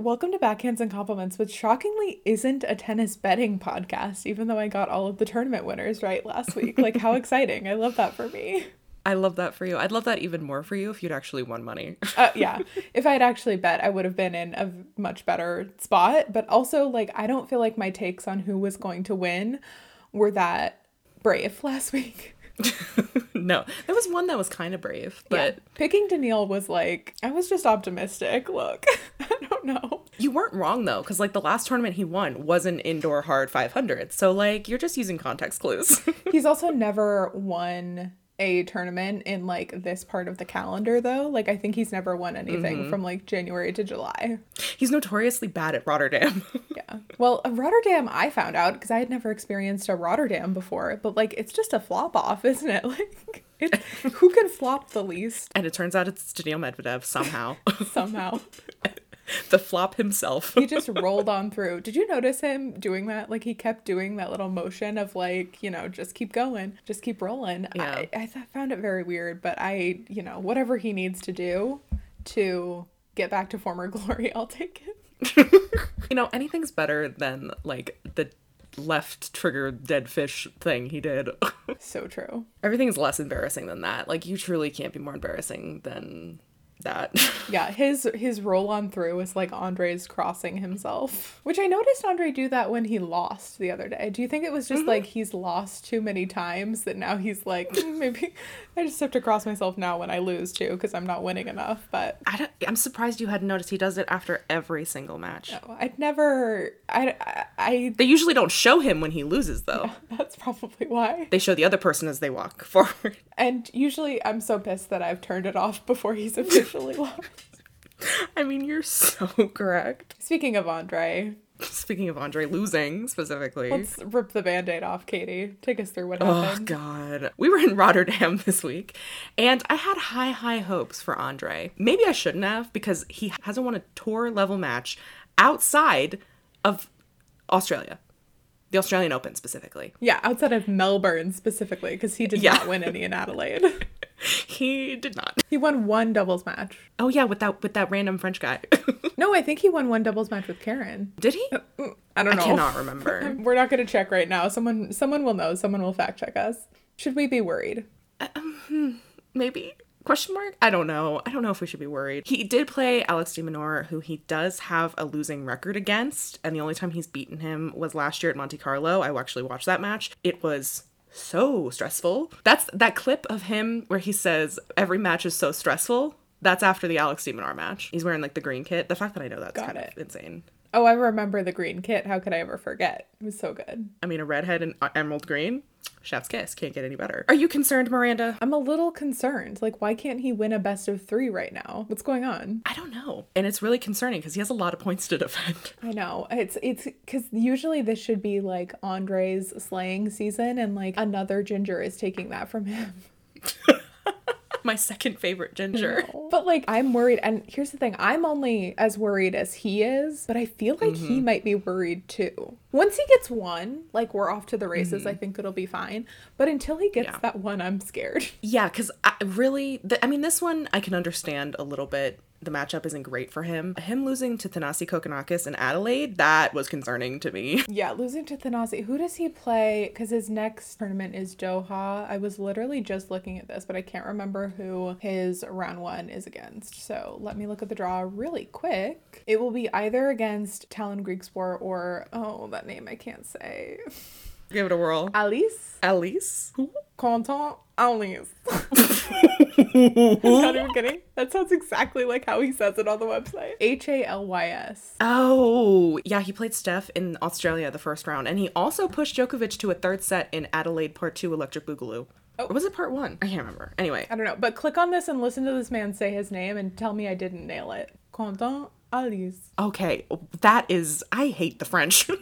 Welcome to Backhands and Compliments, which shockingly isn't a tennis betting podcast, even though I got all of the tournament winners right last week. Like, how exciting! I love that for me. I love that for you. I'd love that even more for you if you'd actually won money. Uh, yeah. If I had actually bet, I would have been in a much better spot. But also, like, I don't feel like my takes on who was going to win were that brave last week. no, there was one that was kind of brave, but yeah. picking Daniil was like, I was just optimistic. Look, I don't know. You weren't wrong though, because like the last tournament he won was an indoor hard 500. So like you're just using context clues. He's also never won a tournament in like this part of the calendar though. Like I think he's never won anything mm-hmm. from like January to July. He's notoriously bad at Rotterdam. yeah. Well, Rotterdam I found out because I had never experienced a Rotterdam before, but like it's just a flop off, isn't it? Like it, who can flop the least? And it turns out it's Daniil Medvedev somehow. somehow. the flop himself. he just rolled on through. Did you notice him doing that? Like he kept doing that little motion of like, you know, just keep going, just keep rolling. Yeah. I, I th- found it very weird, but I, you know, whatever he needs to do to get back to former glory, I'll take it. you know, anything's better than like the left trigger dead fish thing he did. so true. Everything's less embarrassing than that. Like you truly can't be more embarrassing than that. yeah, his his roll on through was like Andre's crossing himself, which I noticed Andre do that when he lost the other day. Do you think it was just mm-hmm. like he's lost too many times that now he's like mm, maybe I just have to cross myself now when I lose too because I'm not winning enough. But I am surprised you hadn't noticed. He does it after every single match. No, I'd never. I, I, I They usually don't show him when he loses though. Yeah, that's probably why. They show the other person as they walk forward. And usually I'm so pissed that I've turned it off before he's officially I mean, you're so correct. Speaking of Andre. Speaking of Andre losing specifically. Let's rip the band aid off, Katie. Take us through what oh, happened. Oh, God. We were in Rotterdam this week, and I had high, high hopes for Andre. Maybe I shouldn't have because he hasn't won a tour level match outside of Australia the Australian Open specifically. Yeah, outside of Melbourne specifically, because he did yeah. not win any in Adelaide. he did not. He won one doubles match. Oh yeah, with that with that random French guy. no, I think he won one doubles match with Karen. Did he? Uh, mm, I don't know. I cannot remember. We're not going to check right now. Someone someone will know. Someone will fact check us. Should we be worried? Uh, um, maybe. Question mark? I don't know. I don't know if we should be worried. He did play Alex de Minaur, who he does have a losing record against, and the only time he's beaten him was last year at Monte Carlo. I actually watched that match. It was so stressful. That's that clip of him where he says every match is so stressful. That's after the Alex de Minaur match. He's wearing like the green kit. The fact that I know that's Got kind it. of insane. Oh, I remember the green kit. How could I ever forget? It was so good. I mean, a redhead and uh, emerald green. Chef's kiss. Can't get any better. Are you concerned, Miranda? I'm a little concerned. Like, why can't he win a best of three right now? What's going on? I don't know. And it's really concerning because he has a lot of points to defend. I know. It's it's because usually this should be like Andre's slaying season, and like another ginger is taking that from him. my second favorite ginger. But like I'm worried and here's the thing, I'm only as worried as he is, but I feel like mm-hmm. he might be worried too. Once he gets one, like we're off to the races, mm-hmm. I think it'll be fine. But until he gets yeah. that one, I'm scared. Yeah, cuz I really the, I mean this one I can understand a little bit the matchup isn't great for him. Him losing to Thanasi Kokkinakis in Adelaide, that was concerning to me. Yeah, losing to Thanasi. Who does he play? Because his next tournament is Doha. I was literally just looking at this, but I can't remember who his round one is against. So let me look at the draw really quick. It will be either against Tallon Griekspoor or, oh, that name I can't say. Give it a whirl. Halys? Halys? Quentin Halys. I'm not even kidding. That sounds exactly like how he says it on the website. H A L Y S. Oh, yeah. He played Steph in Australia the first round, and he also pushed Djokovic to a third set in Adelaide Part Two Electric Boogaloo. Oh. Or was it part one? I can't remember. Anyway. I don't know. But click on this and listen to this man say his name and tell me I didn't nail it. Quentin Halys. Okay. That is. I hate the French.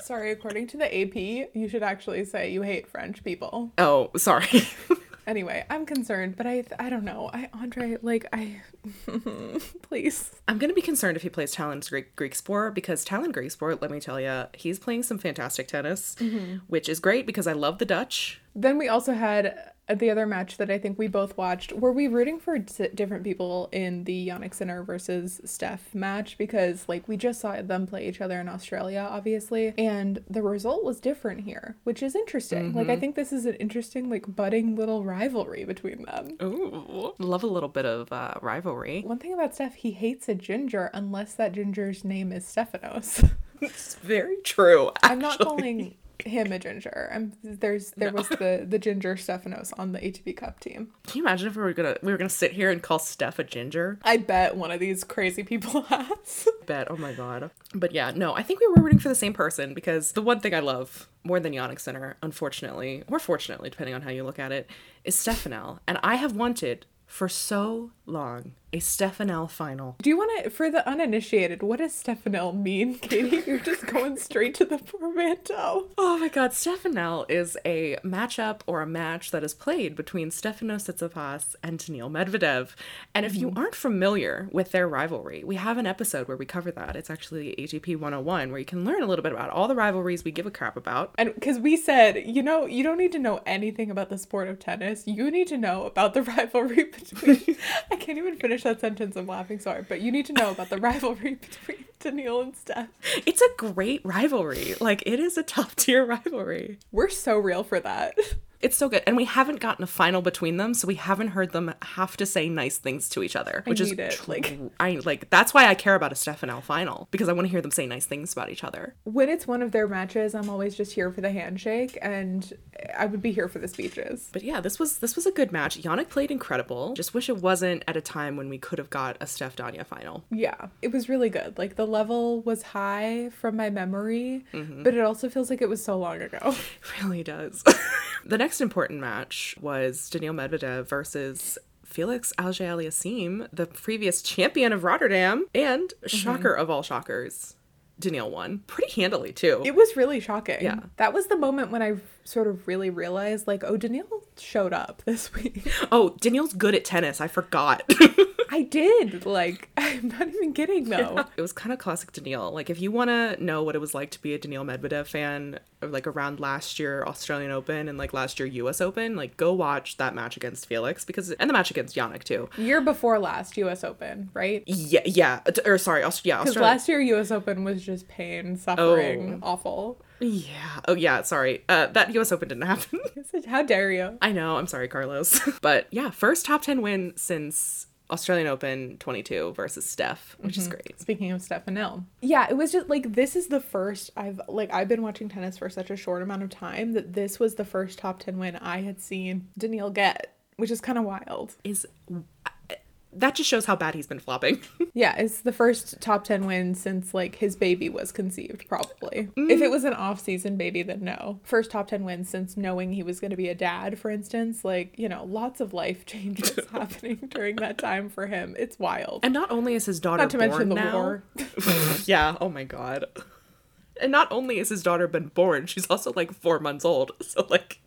Sorry, according to the AP, you should actually say you hate French people. Oh, sorry. anyway, I'm concerned, but I I don't know. I Andre like I please. I'm gonna be concerned if he plays Talon's Greek Greek Sport because Tallon Griekspoor, let me tell you, he's playing some fantastic tennis, mm-hmm. which is great because I love the Dutch. Then we also had The other match that I think we both watched, were we rooting for d- different people in the Jannik Sinner versus Steph match? Because, like, we just saw them play each other in Australia, obviously, and the result was different here, which is interesting. Like, I think this is an interesting, like, budding little rivalry between them. Ooh, love a little bit of uh, rivalry. One thing about Steph, he hates a ginger unless that ginger's name is Stefanos. It's very true. I'm not calling him a ginger. I'm there's there was the the ginger Stefanos on the ATP Cup team. Can you imagine if we were gonna we were gonna sit here and call Steph a ginger? I bet one of these crazy people has. bet. Oh my god. But yeah, no, I think we were rooting for the same person because the one thing I love more than Jannik Sinner, unfortunately, or fortunately, depending on how you look at it, is Stefanel. And I have wanted for so long a Stefanel final. Do you want to, for the uninitiated, what does Stefanel mean, Katie? You're just going straight to the portmanteau. Oh my god, Stefanel is a matchup or a match that is played between Stefanos Tsitsipas and Daniil Medvedev. And if you mm-hmm. aren't familiar with their rivalry, we have an episode where we cover that. It's actually ATP 101 where you can learn a little bit about all the rivalries we give a crap about. And because we said, you know, you don't need to know anything about the sport of tennis. You need to know about the rivalry between. I can't even finish that sentence. I'm laughing Sorry. But you need to know about the rivalry between Daniil and Steph. It's a great rivalry. Like it is a top tier rivalry. We're so real for that. It's so good. And we haven't gotten a final between them, so we haven't heard them have to say nice things to each other. Which is need it, tr- like- I like that's why I care about a Stefanel final. Because I want to hear them say nice things about each other. When it's one of their matches, I'm always just here for the handshake, and I would be here for the speeches. But yeah, this was this was a good match. Jannik played incredible. Just wish it wasn't at a time when we could have got a Steph Danya final. Yeah, it was really good. Like the level was high from my memory, mm-hmm. but it also feels like it was so long ago. It really does. the next important match was Daniil Medvedev versus Felix Auger Aliassime, the previous champion of Rotterdam, and mm-hmm. shocker of all shockers, Daniil won pretty handily too. It was really shocking. Yeah. That was the moment when I sort of really realized, like, oh, Daniil showed up this week. oh, Daniil's good at tennis. I forgot. I did. Like, I'm not even kidding though. it was kind of classic Daniil. Like, if you want to know what it was like to be a Daniil Medvedev fan, like around last year Australian Open and like last year US Open, like go watch that match against Felix because and the match against Jannik too. Year before last U.S. Open, right? Yeah, yeah, uh, or sorry, Aust- yeah, Because last year U.S. Open was just pain, suffering, awful. yeah, oh yeah, sorry. Uh, that US Open didn't happen. How dare you? I know. I'm sorry, Carlos. but yeah, first top ten win since Australian Open 22 versus Steph, which is mm-hmm. great. Speaking of Steph and Stefanel. Yeah, it was just like this is the first I've like I've been watching tennis for such a short amount of time that this was the first top 10 win I had seen Daniil get, which is kind of wild. Is that just shows how bad he's been flopping. Yeah, it's the first top 10 win since like his baby was conceived probably. If it mm. was an off-season baby then no. First top 10 win since knowing he was going to be a dad for instance, like, you know, lots of life changes happening during that time for him. It's wild. and not only is his daughter Not to born mention the now, war. yeah. Oh my god. And not only is his daughter been born, she's also like four months old. So like,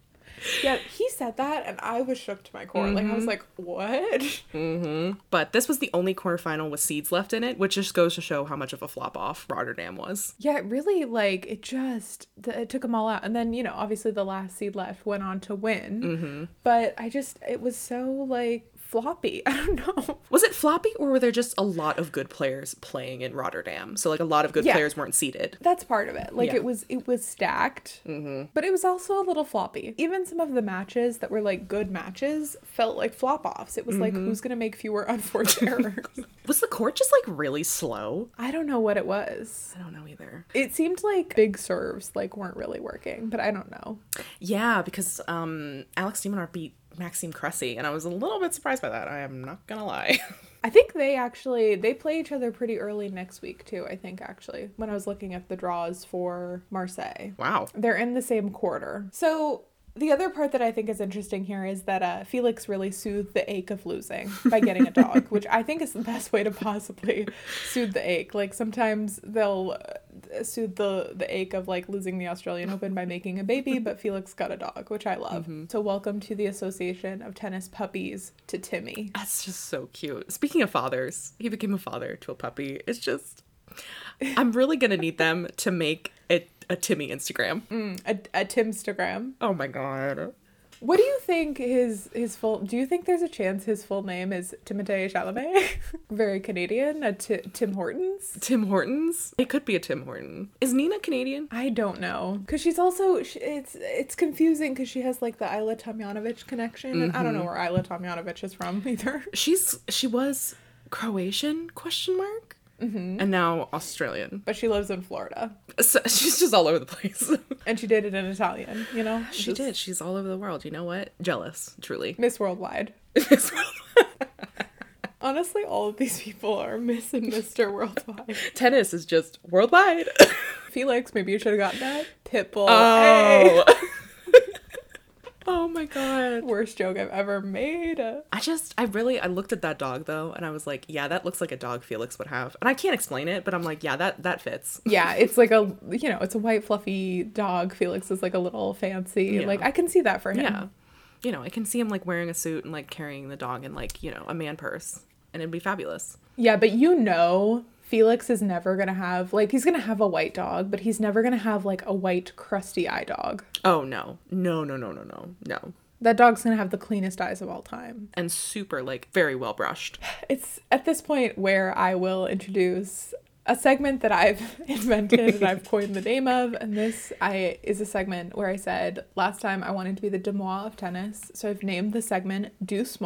Yeah, he said that, and I was shook to my core. Like I was mm-hmm. like, "What?" Mm-hmm. but this was the only quarterfinal with seeds left in it, which just goes to show how much of a flop off Rotterdam was. Yeah, it really like it just it took them all out, and then you know obviously the last seed left went on to win. Mm-hmm. But I just it was so like floppy. I don't know. Was it floppy or were there just a lot of good players playing in Rotterdam? So like a lot of good Yeah. players weren't seated. That's part of it. Like Yeah. it was it was stacked, but it was also a little floppy. Even some of the matches that were like good matches felt like flop offs. It was like who's gonna make fewer unforced errors. Was the court just like really slow? I don't know what it was. I don't know either. It seemed like big serves like weren't really working, but I don't know. Yeah, because um Alex de Minaur beat Maxime Cressy, and I was a little bit surprised by that. I am not gonna lie. I think they actually they play each other pretty early next week too. I think actually when I was looking at the draws for Marseille, wow. they're in the same quarter. So the other part that I think is interesting here is that uh, Felix really soothed the ache of losing by getting a dog, which I think is the best way to possibly soothe the ache. Like sometimes they'll uh, soothe the the ache of like losing the Australian Open by making a baby, but Felix got a dog, which I love. So welcome to the Association of Tennis Puppies to Timmy. That's just so cute. Speaking of fathers, he became a father to a puppy. It's just I'm really gonna need them to make a, a Timmy Instagram. Mm, a, a Timstagram. Oh my god. What do you think his his full? Do you think there's a chance his full name is Timothée Chalamet? Very Canadian, a Ti- Tim Hortons. Tim Hortons? It could be a Tim Horton. Is Nina Canadian? I don't know, cause she's also sh it's it's confusing because she has like the Ajla Tomljanović connection, and I don't know where Ajla Tomljanović is from either. She's she was Croatian question mark mm-hmm. and now Australian. But she lives in Florida, So she's just all over the place. and she did it in Italian. You know, she Just did. She's all over the world. You know what? Jealous, truly. Miss Worldwide. Honestly, all of these people are Miss and Mister Worldwide. Tennis is just worldwide. Felix, maybe you should have gotten that. Pitbull. Hey. Oh. my god. Worst joke I've ever made. I just, I really, I looked at that dog though, and I was like, yeah, that looks like a dog Felix would have. And I can't explain it, but I'm like, yeah, that that fits. Yeah, it's like a you know, it's a white fluffy dog. Felix is like a little fancy. Yeah. Like I can see that for him. Yeah. You know, I can see him like wearing a suit and like carrying the dog in like, you know, a man purse. And it'd be fabulous. Yeah, but you know Felix is never gonna have like he's gonna have a white dog, but he's never gonna have like a white crusty eye dog. Oh no. No, no, no, no, no. No. That dog's gonna have the cleanest eyes of all time. And super like very well brushed. It's at this point where I will introduce a segment that I've invented and I've coined the name of, and this I is a segment where I said last time I wanted to be the Deuxmoi of tennis, so I've named the segment Deuce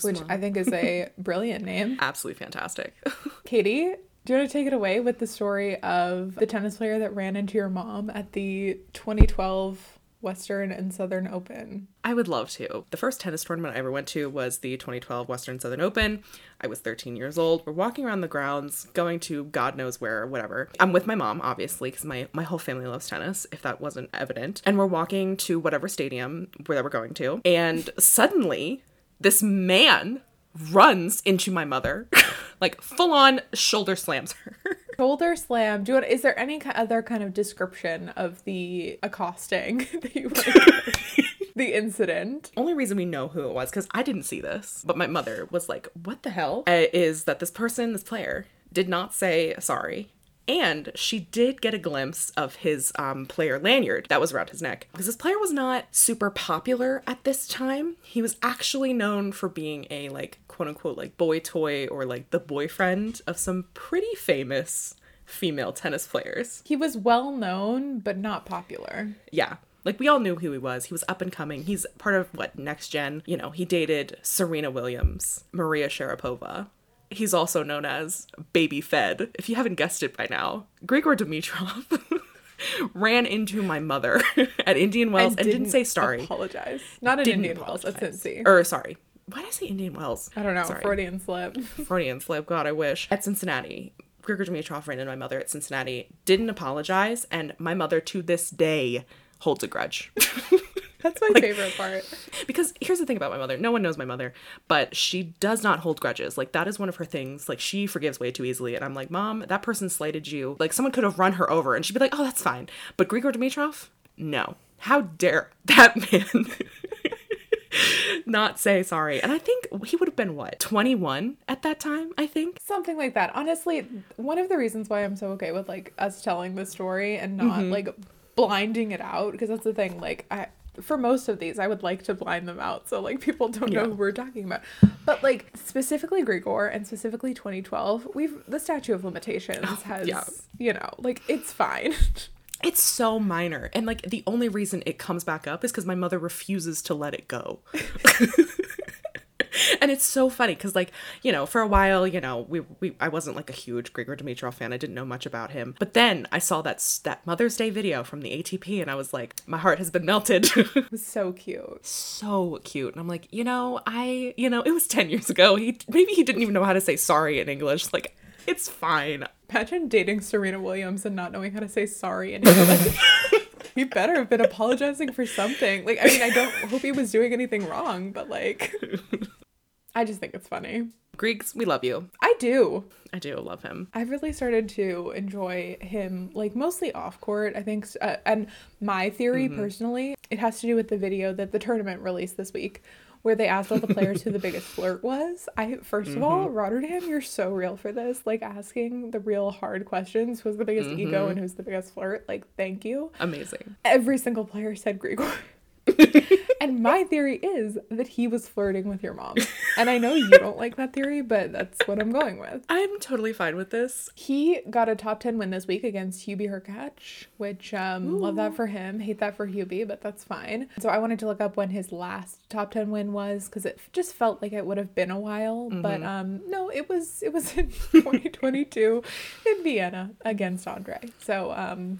Which I think is a brilliant name. Absolutely fantastic. Katie, do you want to take it away with the story of the tennis player that ran into your mom at the 2012 Western and Southern Open? I would love to. The first tennis tournament I ever went to was the 2012 Western Southern Open. I was 13 years old. We're walking around the grounds, going to God knows where, or whatever. I'm with my mom, obviously, because my, my whole family loves tennis, if that wasn't evident. And we're walking to whatever stadium where we're going to. And suddenly, this man runs into my mother, like full on shoulder slams her. Shoulder slam. Do you want, is there any other kind of description of the accosting that you the incident? only reason we know who it was because I didn't see this, but my mother was like, "What the hell?" Uh, is that this person, this player, did not say sorry. And she did get a glimpse of his um, player lanyard that was around his neck. Because this player was not super popular at this time. He was actually known for being a, like, quote unquote, like, boy toy or, like, the boyfriend of some pretty famous female tennis players. He was well known, but not popular. Yeah. Like we all knew who he was. He was up and coming. He's part of what next gen. You know, he dated Serena Williams, Maria Sharapova. He's also known as Baby Fed. If you haven't guessed it by now, Grigor Dimitrov ran into my mother at Indian Wells and, didn't, say sorry. Apologize. Not at Didn't Indian Wells. That's apologize. Cincy. Or sorry. Why did I say Indian Wells? I don't know. Sorry. Freudian slip. Freudian slip. God, I wish. At Cincinnati, Grigor Dimitrov ran into my mother at Cincinnati, didn't apologize, and my mother to this day holds a grudge. That's my favorite part. because here's the thing about my mother. No one knows my mother but she does not hold grudges. Like that is one of her things. Like she forgives way too easily. And i'm like mom that person slighted you. Like someone could have run her over and she'd be like oh that's fine. But grigor dimitrov? No. How dare that man not say sorry. And i think he would have been what 21 at that time i think? Something like that. Honestly, one of the reasons why I'm so okay with like us telling the story and not Mm-hmm. like blinding it out because that's the thing. Like I for most of these, I would like to blind them out so like people don't know who we're talking about. But like specifically Grigor and specifically 2012, we've the statute of limitations oh, has Oh, yeah. you know like it's fine. it's so minor and like the only reason it comes back up is because my mother refuses to let it go and it's so funny because like you know for a while you know we, we i wasn't like a huge grigor dimitrov fan. I didn't know much about him. But then i saw that that mother's day video from the atp and i was like my heart has been melted. It was so cute. so cute. And i'm like you know i you know it was 10 years ago. He maybe he didn't even know how to say sorry in english. Like it's fine. Imagine dating Serena Williams and not knowing how to say sorry in English. he better have been apologizing for something. Like, I mean, I don't hope he was doing anything wrong, but like, I just think it's funny. greeks we love you I do. i do love him I've really started to enjoy him, like mostly off court. I think, uh, and my theory personally, it has to do with the video that the tournament released this week, where they asked all the players who the biggest flirt was. I first of all, mm-hmm. Rotterdam, you're so real for this. Like asking the real hard questions. Who's the biggest ego mm-hmm. and who's the biggest flirt? Like, thank you. amazing Every single player said Grigor. And my theory is that he was flirting with your mom. And I know you don't like that theory, but that's what I'm going with. I'm totally fine with this. He got a top 10 win this week against Hubie Hurkacz, which um love that for him. Hate that for Hubie, but that's fine. So I wanted to look up when his last top 10 win was cuz it just felt like it would have been a while, but um no, it was it was in 2022 in Vienna against Andre. So um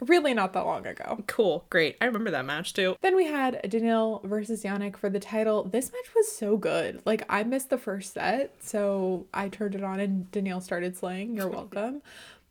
really not that long ago. Cool, great. I remember that match too. Then we had Daniil versus Jannik for the title. This match was so good. Like I missed the first set, so I turned it on and Daniil started slaying. You're welcome.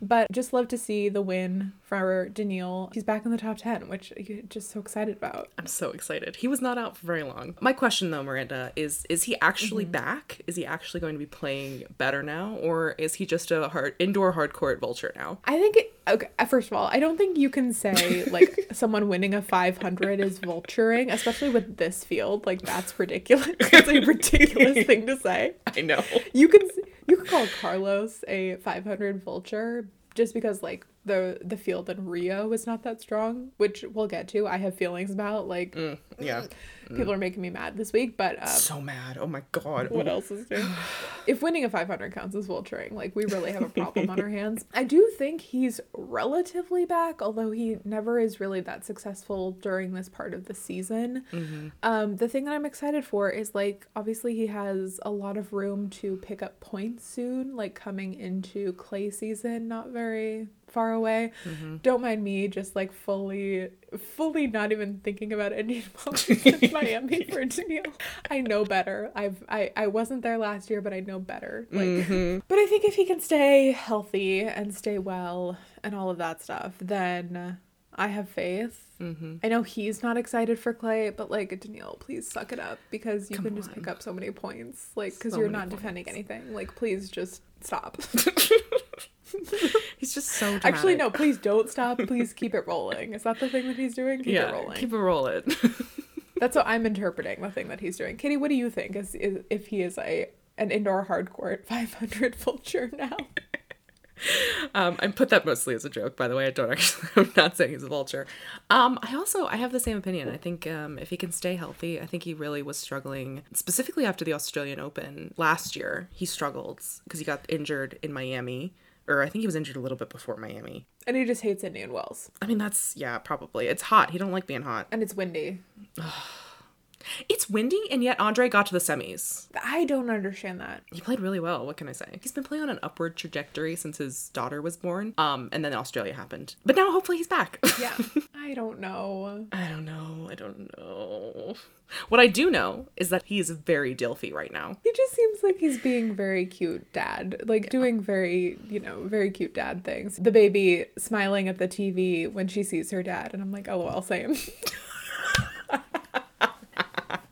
But just love to see the win for Daniil. He's back in the top 10, which you're just so excited about. I'm so excited. He was not out for very long. My question though, Miranda, is is he actually mm-hmm. back? Is he actually going to be playing better now? Or is he just a hard indoor hardcourt vulture now? I think it, okay, uh, first of all, I don't think you can say like someone winning a 500 is vulturing, especially with this field. Like that's ridiculous. It's a ridiculous thing to say. I know. You can you can call Carlos a 500 vulture just because like the the field in Rio was not that strong, which we'll get to. I have feelings about like Yeah. People are making me mad this week, but uh, So mad. Oh my god. what else is new? if winning a 500 counts as vulturing, like we really have a problem on our hands. I do think he's relatively back, although he never is really that successful during this part of the season. Um, the thing that I'm excited for is like obviously he has a lot of room to pick up points soon, like coming into clay season, not very far away. Don't mind me just like fully fully not even thinking about Indian Wells in Miami for Daniil. I know better. I've I, I wasn't there last year, but I know better. Like but I think if he can stay healthy and stay well and all of that stuff, then I have faith. I know he's not excited for Clay, but like Daniil, please suck it up because you can just pick up so many points. Like because So you're not defending anything. Like please just stop. He's just so dramatic. Actually, no, please don't stop. Please keep it rolling. Is that the thing that he's doing? Keep yeah, it rolling. keep it rolling. That's what I'm interpreting the thing that he's doing. Katie, what do you think? Is, is if he is a an indoor hardcourt 500 vulture now? um, I put that mostly as a joke, by the way. I don't actually. I'm not saying he's a vulture. Um, I also I have the same opinion. I think um, if he can stay healthy, I think he really was struggling, specifically after the Australian Open last year. He struggled because he got injured in Miami, or I think he was injured a little bit before Miami. And he just hates Indian Wells. I mean, that's yeah, probably. It's hot. He don't like being hot. And it's windy. It's windy, and yet Andre got to the semis. I don't understand that. He played really well. What can I say? He's been playing on an upward trajectory since his daughter was born. Um, and then Australia happened. But now hopefully he's back. Yeah. I don't know. I don't know. I don't know. What I do know is that he is very Dilfy right now. He just seems like he's being very cute dad, like doing very, you know, very cute dad things. The baby smiling at the TV when she sees her dad, and I'm like, oh, well, same.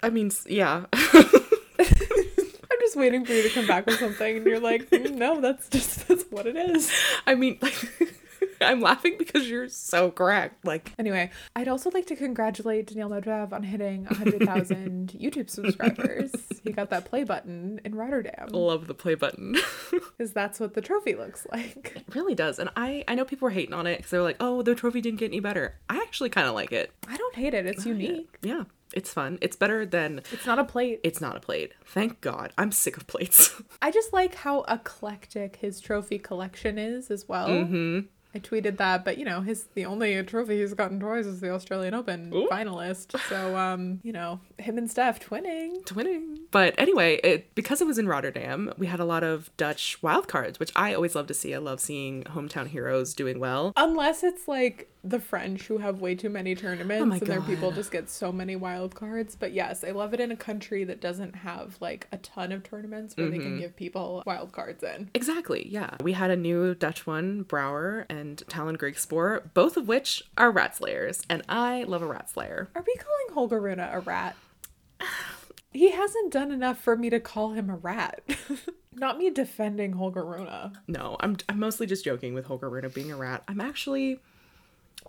I mean, yeah. I'm just waiting for you to come back with something, and you're like, "Mm, no, that's just that's what it is. I mean, like, I'm laughing because you're so correct. Like, Anyway, I'd also like to congratulate Daniil Medvedev on hitting 100,000 YouTube subscribers. He got that play button in Rotterdam love the play button. because that's what the trophy looks like. it really does. And I, I know people were hating on it because they were like, oh, the trophy didn't get any better. I actually kind of like it. I don't hate it. It's unique. Yeah, it's fun. It's better than It's not a plate. it's not a plate. Thank God. I'm sick of plates. I just like how eclectic his trophy collection is as well. Mm-hmm. I tweeted that, but you know, his the only trophy he's gotten twice is the Australian Open Ooh. finalist. So, um, you know, him and Steph twinning. Twinning. But anyway, it because it was in Rotterdam, we had a lot of Dutch wildcards, which I always love to see. I love seeing hometown heroes doing well. Unless it's like the French who have way too many tournaments Oh and their people just get so many wild cards. But yes, I love it in a country that doesn't have like a ton of tournaments where they Mm-hmm. can give people wild cards in. Exactly, yeah. We had a new Dutch one, Brouwer and Tallon Griekspoor, both of which are rat slayers, and I love a rat slayer. Are we calling Holger Rune a rat? He hasn't done enough for me to call him a rat. Not me defending Holger Rune. No, I'm I'm mostly just joking with Holger Rune being a rat. I'm actually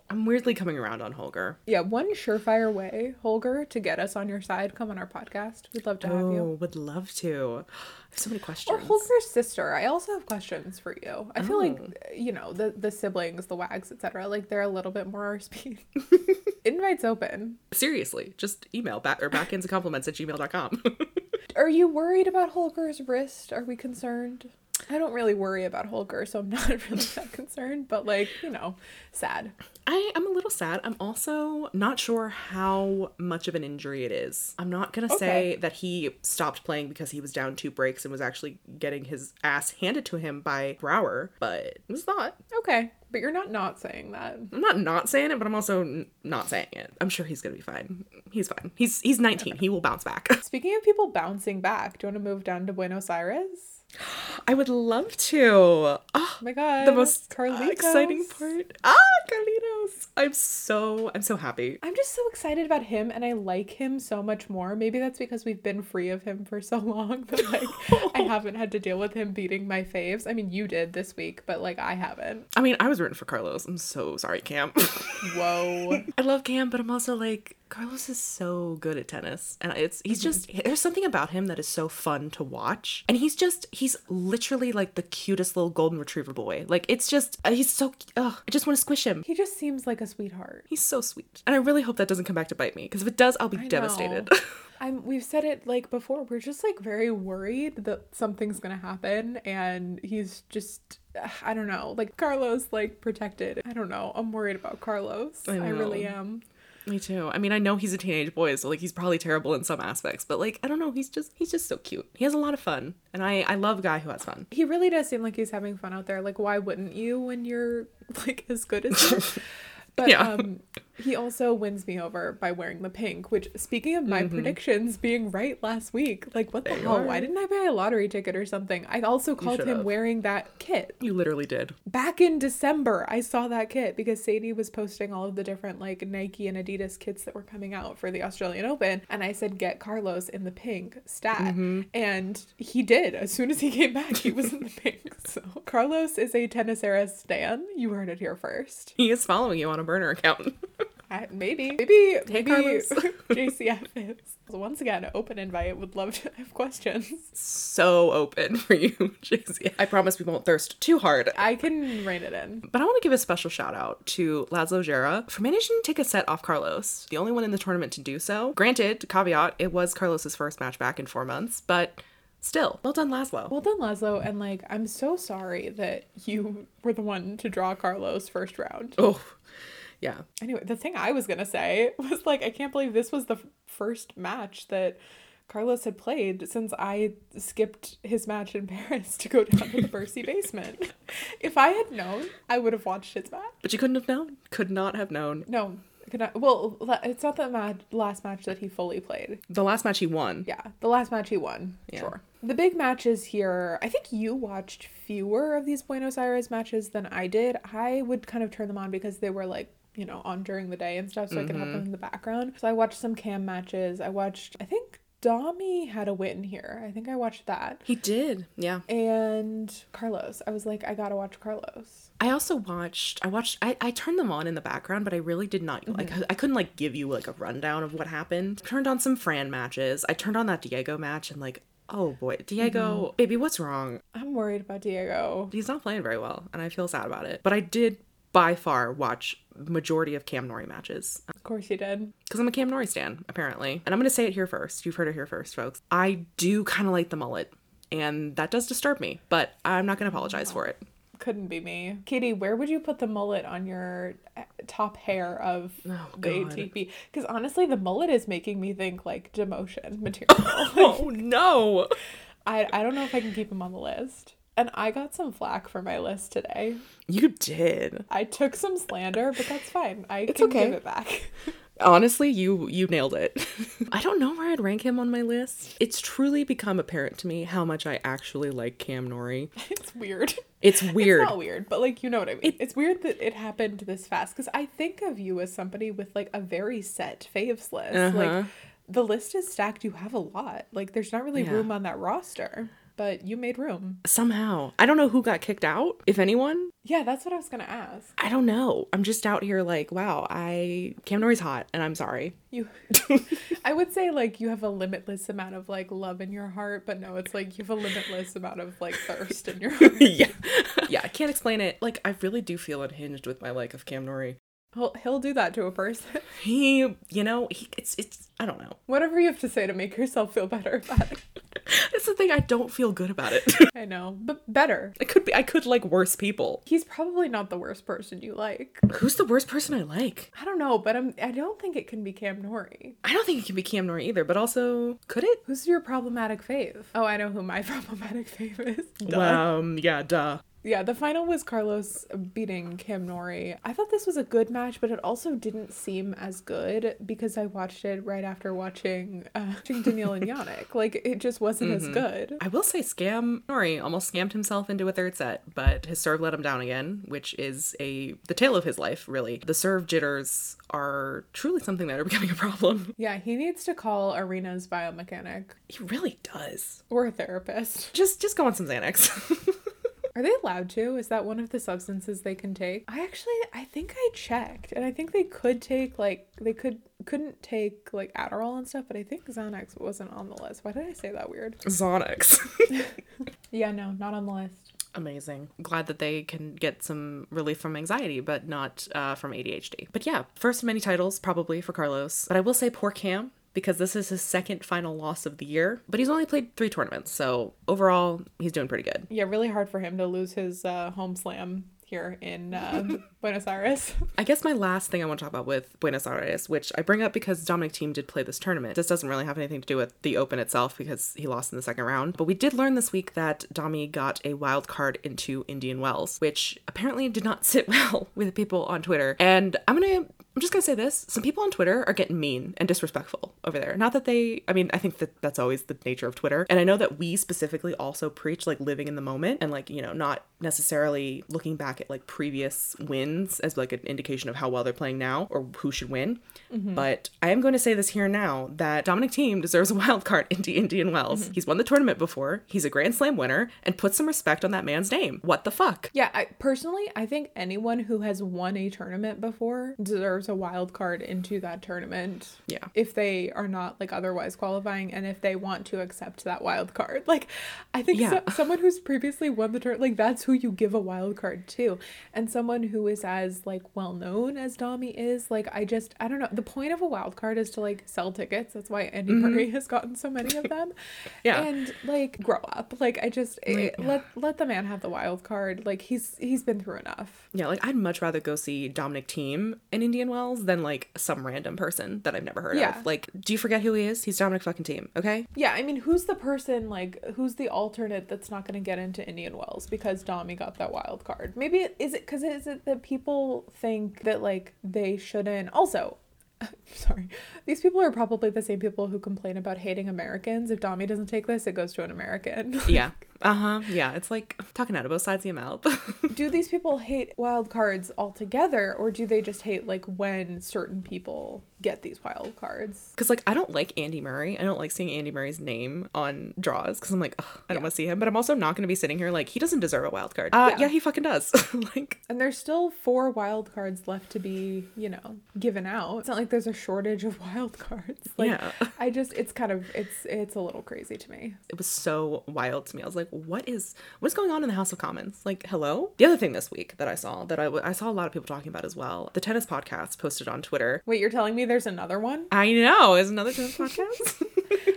I'm weirdly coming around on Holger. Yeah, one surefire way, Holger, to get us on your side, come on our podcast. We'd love to have Oh, you. would love to. I have so many questions. Or. Holger's sister. I also have questions for you. I feel Oh. like you know the the siblings, the wags, etc. Like they're a little bit more our speed. Invites open. Seriously, just email back or backhands compliments at gmail.com. Are you worried about Holger's wrist? Are we concerned? I don't really worry about Holger, so I'm not really that concerned, but like, you know, sad. I am a little sad. I'm also not sure how much of an injury it is. I'm not going to say that he stopped playing because he was down two breaks and was actually getting his ass handed to him by Brouwer, but it was not. Okay, but you're not not saying that. I'm not not saying it, but I'm also n- not saying it. I'm sure he's going to be fine. He's fine. He's he's 19. He will bounce back. Speaking of people bouncing back, do you want to move down to Buenos Aires? I would love to. Oh, Oh my god. the most Carlitos. exciting part. Ah, Carlitos. I'm so I'm so happy. I'm just so excited about him and I like him so much more. Maybe that's because we've been free of him for so long that like I haven't had to deal with him beating my faves. I mean, you did this week, but like I haven't. I mean, I was rooting for Carlos. I'm so sorry, Cam. Whoa. I love Cam, but I'm also like Carlos is so good at tennis, and it's he's just there's something about him that is so fun to watch, and he's just he's literally like the cutest little golden retriever boy. Like it's just uh, he's so ugh, I just want to squish him. he just seems like a sweetheart. He's so sweet, and I really hope that doesn't come back to bite me because if it does, I'll be know. devastated. I'm we've said it like before. We're just like very worried that something's to happen and he's just I don't know. Like Carlos like protected. I don't know. I'm worried about Carlos. I I, really am. Me too. I mean, I know he's a teenage boy, so like he's probably terrible in some aspects, but like I don't know, he's just he's just so cute. He has a lot of fun, and I I love a guy who has fun. He really does seem like he's having fun out there. Like why wouldn't you when you're like as good as him? But Yeah. um he also wins me over by wearing the pink, which speaking of my predictions being right last week, like what the Mm-hmm. There you hell? are. Why didn't I buy a lottery ticket or something? I also called him wearing that kit. You literally did. back in December, I saw that kit because Sadie was posting all of the different like Nike and Adidas kits that were coming out for the Australian Open. And I said, get Carlos in the pink stat. Mm-hmm. And he did. As soon as he came back, he was in the pink. So Carlos is a Tennis Era stan. You heard it here first. He is following you on a burner account. I, maybe. Maybe. maybe Carlos. JCF is. So once again, open invite. Would love to have questions. so open for you, JC. I promise we won't thirst too hard. I can rein it in. But I want to give a special shout out to Laslo Djere for managing to take a set off Carlos, the only one in the tournament to do so. Granted, caveat, it was Carlos's first match back in four months, but still, well done, Laslo. Well done, Laslo. And like, I'm so sorry that you were the one to draw Carlos first round. oh, yeah. Anyway, the thing I was gonna say was like, I can't believe this was the f- first match that Carlos had played since I skipped his match in Paris to go down to the Bercy basement. If I had known, I would have watched his match. But you couldn't have known. Could not have known. No, could not. Well, it's not the ma- last match that he fully played. The last match he won. Yeah, the last match he won. Yeah. Sure. The big matches here, I think you watched fewer of these Buenos Aires matches than I did. I would kind of turn them on because they were like, you know, on during the day and stuff, so I can have mm-hmm. them in the background. So I watched some cam matches. I watched, I think Dami had a win here. I think I watched that. He did. Yeah. And Carlos. I was like, I gotta watch Carlos. I also watched. I watched. I, I turned them on in the background, but I really did not like. Mm-hmm. I couldn't like give you like a rundown of what happened. Turned on some Fran matches. I turned on that Diego match and like, oh boy, Diego, mm-hmm. baby, what's wrong? I'm worried about Diego. He's not playing very well, and I feel sad about it. But I did by far watch majority of Cam Norrie matches Of course you did. because I'm a Cam Norrie stan apparently, and I'm gonna say it here first. You've heard it here first, folks. I do kind of like the mullet. And that does disturb me, but I'm not going to apologize for it. Couldn't be me. Katie, where would you put the mullet on your uh, top hair of Oh, the. ATP? Because honestly, the mullet is making me think like demotion material. Oh no! I, I don't know if I can keep him on the list. And I got some flack for my list today. You did. I took some slander, but that's fine. I It's can okay. give it back. Honestly, you you nailed it. I don't know where I'd rank him on my list. It's truly become apparent to me how much I actually like Cam Norrie. it's weird. It's weird. It's not weird, but like you know what I mean. it's weird that it happened this fast because I think of you as somebody with like a very set faves list. Uh-huh. Like the list is stacked. You have a lot. Like there's not really Yeah. room on that roster, but you made room. Somehow. I don't know who got kicked out, if anyone. Yeah, that's what I was gonna ask. I don't know. I'm just out here like, wow, I Cam Norrie's hot and I'm sorry. You, I would say like you have a limitless amount of like love in your heart, but no, it's like you have a limitless amount of like thirst in your heart. yeah. yeah, I can't explain it. Like I really do feel unhinged with my like of Cam Norrie. He'll, he'll do that to a person. He, you know, he it's it's I don't know. Whatever you have to say to make yourself feel better about it. It's the thing I don't feel good about it. I know, but better. I could be I could like worse people. He's probably not the worst person you like. Who's the worst person I like? I don't know, but I'm, I don't think it can be Cam Norrie. I don't think it can be Cam Norrie either, but also could it? Who's your problematic fave? Oh, I know who my problematic fave is. Duh. Um, yeah, duh. Yeah, the final was Carlos beating Cam Norrie. I thought this was a good match, but it also didn't seem as good because I watched it right after watching, uh, watching Daniil and Jannik. Like, it just wasn't as good. I will say Scam Nori almost scammed himself into a third set, but his serve let him down again, which is a the tale of his life, really. The serve jitters are truly something that are becoming a problem. Yeah, he needs to call Aryna's biomechanic He really does. or a therapist. Just just go on some Xanax. Are they allowed to? Is that one of the substances they can take? I actually I think I checked and I think they could take like they could couldn't take like Adderall and stuff, but I think Xanax wasn't on the list. Why did I say that weird? Xanax. Yeah, no, not on the list. Amazing. Glad that they can get some relief from anxiety, but not uh, from ADHD. But yeah, first of many titles probably for Carlos. But I will say poor Cam because this is his second final loss of the year. But he's only played three tournaments, so overall he's doing pretty good. Yeah, really hard for him to lose his uh, home slam here in uh, Buenos Aires. I guess my last thing I want to talk about with Buenos Aires, which I bring up because Dominic Thiem did play this tournament. This doesn't really have anything to do with the Open itself because he lost in the second round. But we did learn this week that Domi got a wild card into Indian Wells, which apparently did not sit well with people on Twitter. And I'm gonna I'm just gonna say this: some people on Twitter are getting mean and disrespectful over there. Not that they, I mean, I think that that's always the nature of Twitter, and I know that we specifically also preach like living in the moment and like you know not necessarily looking back at like previous wins as like an indication of how well they're playing now or who should win. Mm-hmm. But I am going to say this here now that Dominic Thiem deserves a wild card into Indian Wells. Mm-hmm. He's won the tournament before. He's a Grand Slam winner, and put some respect on that man's name. What the fuck? yeah, I personally I think anyone who has won a tournament before deserves a wild card into that tournament. Yeah. If they are not like otherwise qualifying and if they want to accept that wild card. Like I think Yeah. so- someone who's previously won the tournament like that's who you give a wild card to. And someone who is as like well known as Dami is, like I just I don't know. The point of a wild card is to like sell tickets. That's why Andy Murray has gotten so many of them. Yeah. And like grow up. Like I just eh, let let the man have the wild card. Like he's he's been through enough. Yeah, like I'd much rather go see Dominic Thiem in Indian Wells than like some random person that I've never heard Yeah. of. Like, do you forget who he is? He's Dominic fucking Thiem, okay? Yeah, I mean, who's the person like who's the alternate that's not going to get into Indian Wells because Dami got that wild card? Maybe it is it because is it that people think that like they shouldn't. Also, sorry, these people are probably the same people who complain about hating Americans. If Dami doesn't take this, it goes to an American. Yeah. Uh huh. Yeah. It's like talking out of both sides of your mouth. do these people hate wild cards altogether, or do they just hate like when certain people get these wild cards? Because, like, I don't like Andy Murray. I don't like seeing Andy Murray's name on draws because I'm like, Ugh, I don't want to see him. But I'm also not going to be sitting here like, he doesn't deserve a wild card. Uh, Yeah. yeah. he fucking does. like, And there's still four wild cards left to be, you know, given out. It's not like there's a shortage of wild cards. Like Yeah. I just it's kind of it's it's a little crazy to me. it was so wild to me. I was like, what is what's going on in the House of Commons? Like, hello? The other thing this week that I saw that I, I saw a lot of people talking about as well, the tennis podcast posted on Twitter. Wait, you're telling me there's another one? I know, is another tennis podcast?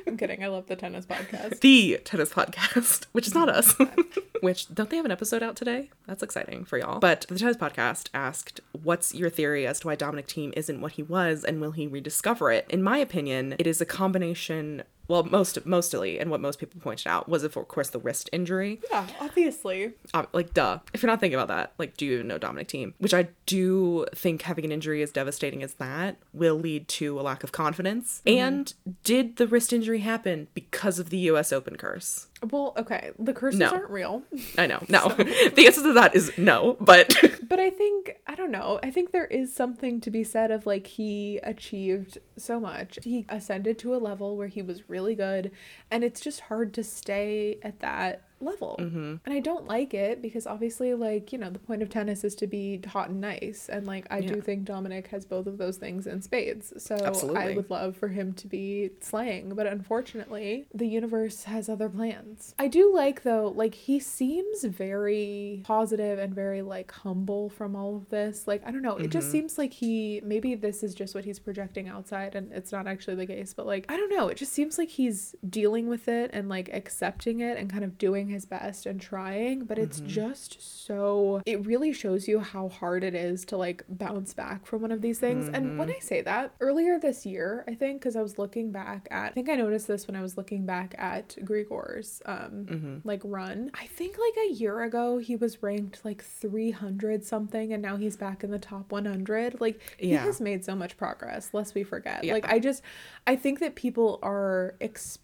I'm kidding. I love the tennis podcast. the tennis podcast, which is not us. which don't they have an episode out today? That's exciting for y'all. But the tennis podcast asked, "What's your theory as to why Dominic Thiem isn't what he was, and will he rediscover it?" In my opinion, it is a combination. Well, most mostly, and what most people pointed out was, of course, the wrist injury. Yeah, obviously. Um, like, duh. If you're not thinking about that, like, do you even know Dominic Thiem? Which I do think having an injury as devastating as that will lead to a lack of confidence. And did the wrist injury happen because of the U.S. Open curse? Well, okay. The curses No. aren't real. I know. No. the answer to that is no, but But I think I don't know. I think there is something to be said of like he achieved so much. He ascended to a level where he was really good, and it's just hard to stay at that level. Mm-hmm. And I don't like it because obviously, like, you know, the point of tennis is to be hot and nice. And, like, I do think Dominic has both of those things in spades. So Absolutely. I would love for him to be slaying. But unfortunately, the universe has other plans. I do like, though, like, he seems very positive and very, like, humble from all of this. Like, I don't know. It just mm-hmm. seems like he, maybe this is just what he's projecting outside and it's not actually the case. But, like, I don't know. It just seems like he's dealing with it and, like, accepting it and kind of doing his best and trying. But it's mm-hmm. just so, it really shows you how hard it is to, like, bounce back from one of these things. And when mm-hmm. I say that, earlier this year, I think, because I was looking back at, I think I noticed this when I was looking back at Grigor's, um, mm-hmm. like, run. I think, like, a year ago, he was ranked, like, 300 something, and now he's back in the top 100. Like, he Yeah. has made so much progress, lest we forget. Yeah. Like, I just, I think that people are, ex-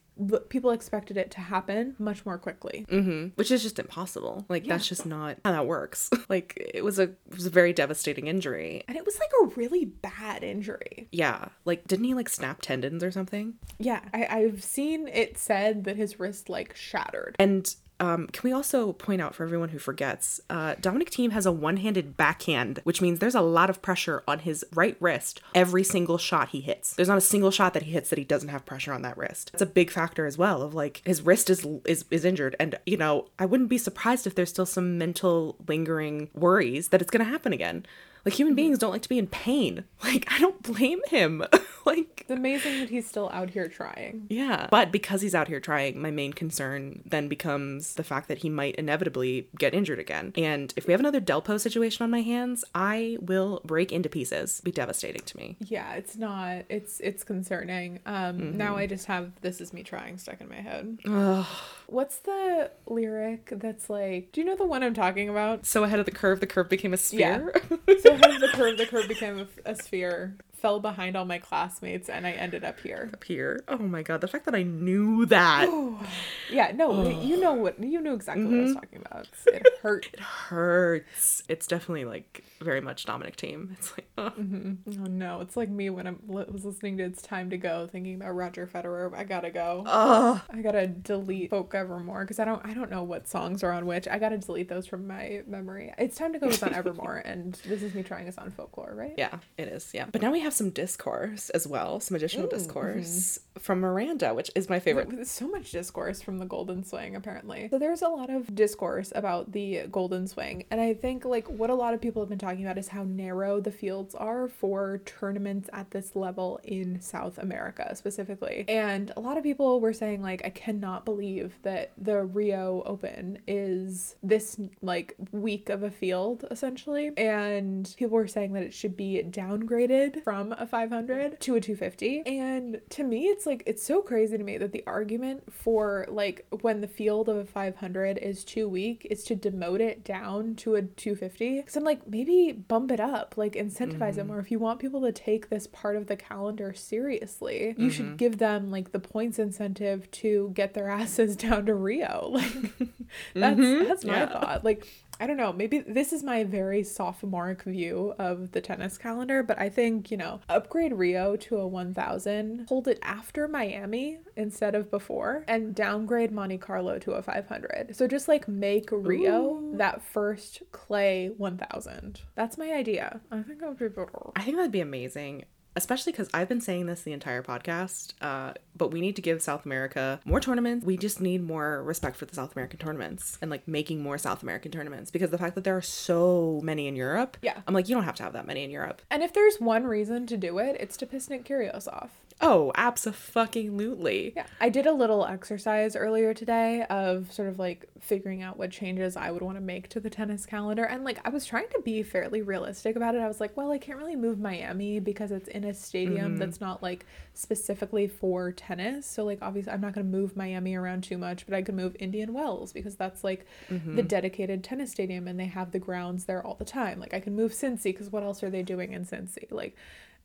people expected it to happen much more quickly. hmm Which is just impossible. Like that's just not how that works. like it was a it was a very devastating injury. And it was like a really bad injury. Yeah. Like didn't he like snap tendons or something? Yeah, I, I've seen it said that his wrist like shattered. And um, can we also point out for everyone who forgets, uh, Dominic Thiem has a one-handed backhand, which means there's a lot of pressure on his right wrist every single shot he hits. There's not a single shot that he hits that he doesn't have pressure on that wrist. It's a big factor as well. Of like his wrist is is is injured, and you know I wouldn't be surprised if there's still some mental lingering worries that it's gonna happen again. Like human beings don't like to be in pain. Like I don't blame him. like It's amazing that he's still out here trying. yeah. But because he's out here trying, my main concern then becomes the fact that he might inevitably get injured again. And if we have another Delpo situation on my hands, I will break into pieces. Be devastating to me. Yeah, it's not. It's it's concerning. Um, now I just have "This is me trying" stuck in my head. Ugh. What's the lyric that's like? Do you know the one I'm talking about? So ahead of the curve, the curve became a sphere. So ahead of the curve, the curve became a, a sphere. Fell behind all my classmates, and I ended up here. Up here. Oh my god, the fact that I knew that Yeah, no, you know what you knew exactly what I was mm-hmm. talking about. It hurt. It hurts. It's definitely like very much Dominic Thiem. It's like, ugh. Mm-hmm. Oh no, it's like me when I was listening to "It's Time to Go," thinking about Roger Federer. I gotta go. Ugh. I gotta delete Folk Evermore because I don't I don't know what songs are on which. I gotta delete those from my memory. It's time to go is on Evermore, and this is me trying us on folklore, right? Yeah, it is. Yeah. But now we have some discourse as well, some additional discourse mm-hmm. from Miranda, which is my favorite. There's so much discourse from the Golden Swing, apparently. So there's a lot of discourse about the Golden Swing, and I think like what a lot of people have been talking about is how narrow the fields are for tournaments at this level in South America specifically. And a lot of people were saying like I cannot believe that the Rio Open is this like weak of a field essentially, and people were saying that it should be downgraded from a 500 to a 250. And to me, it's like it's so crazy to me that the argument for like when the field of a 500 is too weak is to demote it down to a 250. Because I'm like, maybe bump it up, like incentivize it mm-hmm. more. If you want people to take this part of the calendar seriously, you should mm-hmm. give them like the points incentive to get their asses down to Rio. Like that's mm-hmm. that's my Yeah. thought. Like I don't know, maybe this is my very sophomoric view of the tennis calendar, but I think, you know, upgrade Rio to a 1000, hold it after Miami instead of before, and downgrade Monte Carlo to a 500. So just like make Rio that first clay 1000. That's my idea. I think that would be better. I think that'd be amazing, especially because I've been saying this the entire podcast. Uh, but we need to give South America more tournaments. We just need more respect for the South American tournaments and like making more South American tournaments because the fact that there are so many in Europe, Yeah. I'm like, you don't have to have that many in Europe. And if there's one reason to do it, it's to piss Nick Kyrgios off. Oh, absolutely. Yeah, I did a little exercise earlier today of sort of like figuring out what changes I would want to make to the tennis calendar. And like, I was trying to be fairly realistic about it. I was like, well, I can't really move Miami because it's in a stadium mm-hmm. that's not like specifically for tennis. So, like, obviously, I'm not going to move Miami around too much, but I could move Indian Wells because that's like the mm-hmm. dedicated tennis stadium and they have the grounds there all the time. Like, I can move Cincy because what else are they doing in Cincy? Like,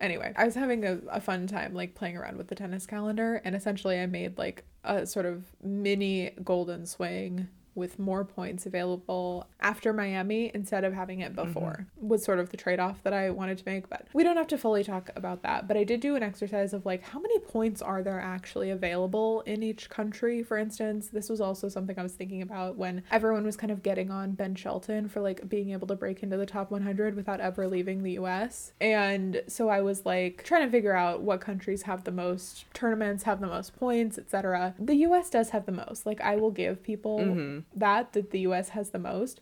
Anyway, I was having a, a fun time like playing around with the tennis calendar, and essentially I made like a sort of mini golden swing with more points available after Miami instead of having it mm-hmm. before was sort of the trade-off that I wanted to make, but we don't have to fully talk about that. But I did do an exercise of like how many points are there actually available in each country, for instance. This was also something I was thinking about when everyone was kind of getting on Ben Shelton for like being able to break into the top 100 without ever leaving the US. And so I was like trying to figure out what countries have the most tournaments, have the most points, etc. The US does have the most. Like I will give people mm-hmm. That that the US has the most.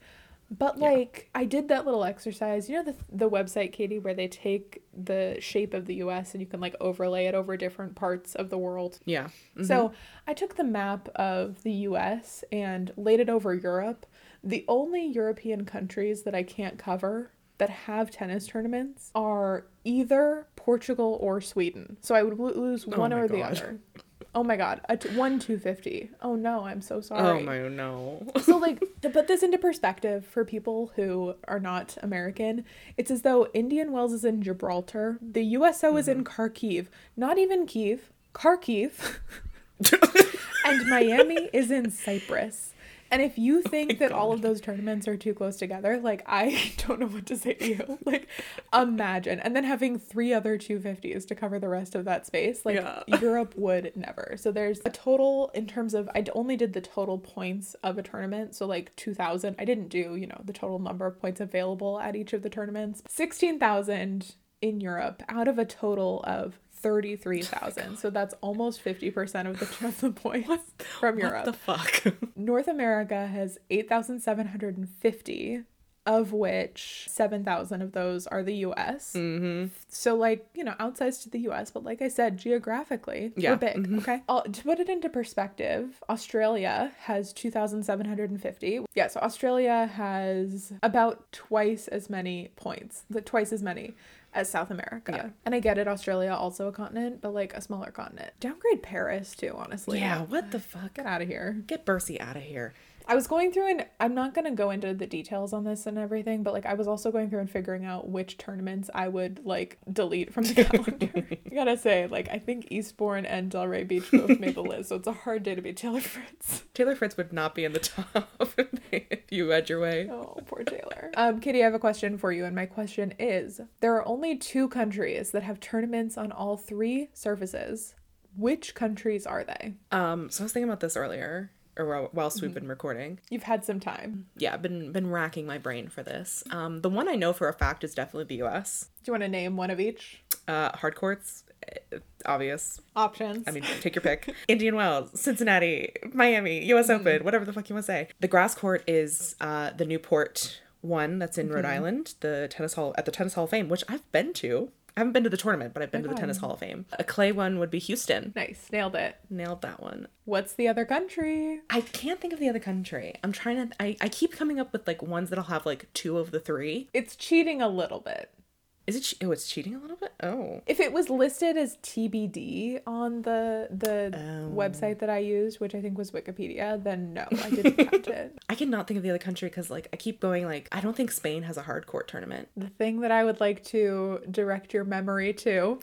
But like I did that little exercise, you know the the website Katie where they take the shape of the US and you can like overlay it over different parts of the world. Yeah. So mm-hmm. I took the map of the US and laid it over Europe. The only European countries that I can't cover that have tennis tournaments are either Portugal or Sweden. So I would lose oh one my or the other. Oh my god, a t- one 250. Oh no, I'm so sorry. Oh my no. So, like, to put this into perspective for people who are not American, it's as though Indian Wells is in Gibraltar, the USO is in mm-hmm. Kharkiv, not even Kiev, Kharkiv, and Miami is in Cyprus. And if you oh think that all of those tournaments are too close together, like I don't know what to say to you. Like imagine. And then having three other 250s to cover the rest of that space. Like Yeah. Europe would never. So there's a total in terms of I only did the total points of a tournament. So like 2000. I didn't do, you know, the total number of points available at each of the tournaments. 16,000 in Europe out of a total of 33,000. So that's almost 50% of the, points from Europe. What the fuck? North America has 8,750, of which 7,000 of those are the US. mm-hmm. So, like, you know, outsized to the US, but like I said, geographically, Yeah. we're big. Okay. Uh, to put it into perspective, Australia has 2,750. Yeah, so Australia has about twice as many points, the twice as many as South America. Yeah. And I get it, Australia also a continent, but like a smaller continent. Downgrade Paris too, honestly. Yeah, what the fuck? Get out of here. Get Bercy out of here. I was going through and I'm not going to go into the details on this and everything, but like I was also going through and figuring out which tournaments I would like delete from the calendar. I gotta say, like I think Eastbourne and Delray Beach both made the list, so it's a hard day to be Taylor Fritz. Taylor Fritz would not be in the top you had your way. Oh, poor Taylor. Um, Kitty, I have a question for you, and my question is: There are only two countries that have tournaments on all three surfaces. Which countries are they? Um, so I was thinking about this earlier, or while- whilst we've been recording. You've had some time. Yeah, I've been been racking my brain for this. Um, the one I know for a fact is definitely the U.S. Do you want to name one of each? Uh, hard courts, obvious. Options. I mean, take your pick. Indian Wells, Cincinnati, Miami, U.S. Open, whatever the fuck you want to say. The grass court is uh, the Newport one that's in Rhode Island, the tennis hall at the Tennis Hall of Fame, which I've been to. I haven't been to the tournament, but I've been to the Tennis Hall of Fame. A clay one would be Houston. nice, nailed it. Nailed that one. What's the other country? I can't think of the other country. I'm trying to. I, I keep coming up with like ones that'll have like two of the three. It's cheating a little bit. Is it? che- Oh, it's cheating a little bit. Oh, If it was listed as TBD on the the Oh. website that I used, which I think was Wikipedia, then no, I didn't count it. I cannot think of the other country because like I keep going like I don't think Spain has a hard court tournament. The thing that I would like to direct your memory to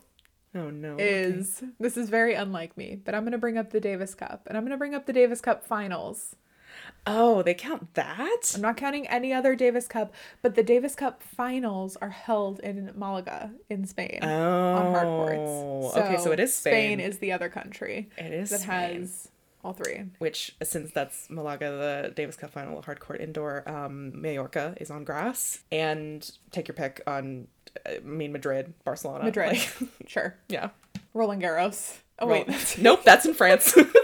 Oh no. is this is very unlike me, but I'm going to bring up the Davis Cup and I'm going to bring up the Davis Cup finals. Oh, they count that? I'm not counting any other Davis Cup, but the Davis Cup finals are held in Malaga in Spain on hard Oh, courts. okay, so it is Spain. Spain is the other country It is that Spain. has all three. Which, since that's Malaga, the Davis Cup final, hard court indoor, um, Mallorca is on grass, and take your pick on, uh, I mean Madrid, Barcelona, Madrid, Like, sure. yeah. Roland Garros. Oh wait, nope, that's in France.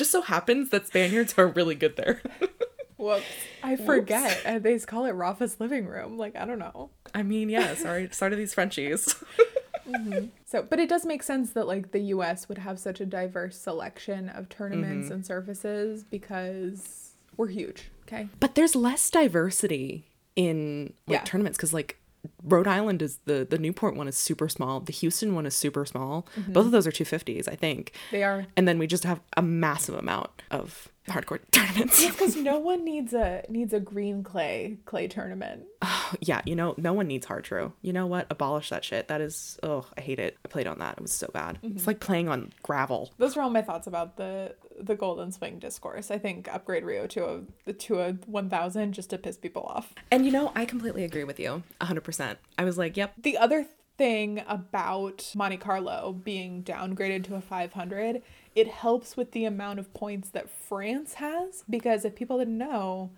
Just so happens that Spaniards are really good there. whoops. I forget. Uh, They call it Rafa's living room. Like I don't know. I mean, yeah, sorry, sorry to these Frenchies. So, but it does make sense that like the U.S. would have such a diverse selection of tournaments Mm-hmm. and surfaces because we're huge. Okay. But there's less diversity in like Yeah. tournaments because like Rhode Island is the the Newport one is super small. The Houston one is super small. Mm-hmm. Both of those are 250s, I think. They are. And then we just have a massive amount of hardcore tournaments. Because no one needs a needs a green clay clay tournament. Oh, yeah, you know, no one needs hard true. You know what? Abolish that shit. That is, oh, I hate it. I played on that. It was so bad. It's mm-hmm. like playing on gravel. Those are all my thoughts about the the golden swing discourse. I think upgrade Rio to a to a one thousand just to piss people off. And you know, I completely agree with you. 100%. I was like, yep. The other thing about Monte Carlo being downgraded to a 500, it helps with the amount of points that France has because if people didn't know,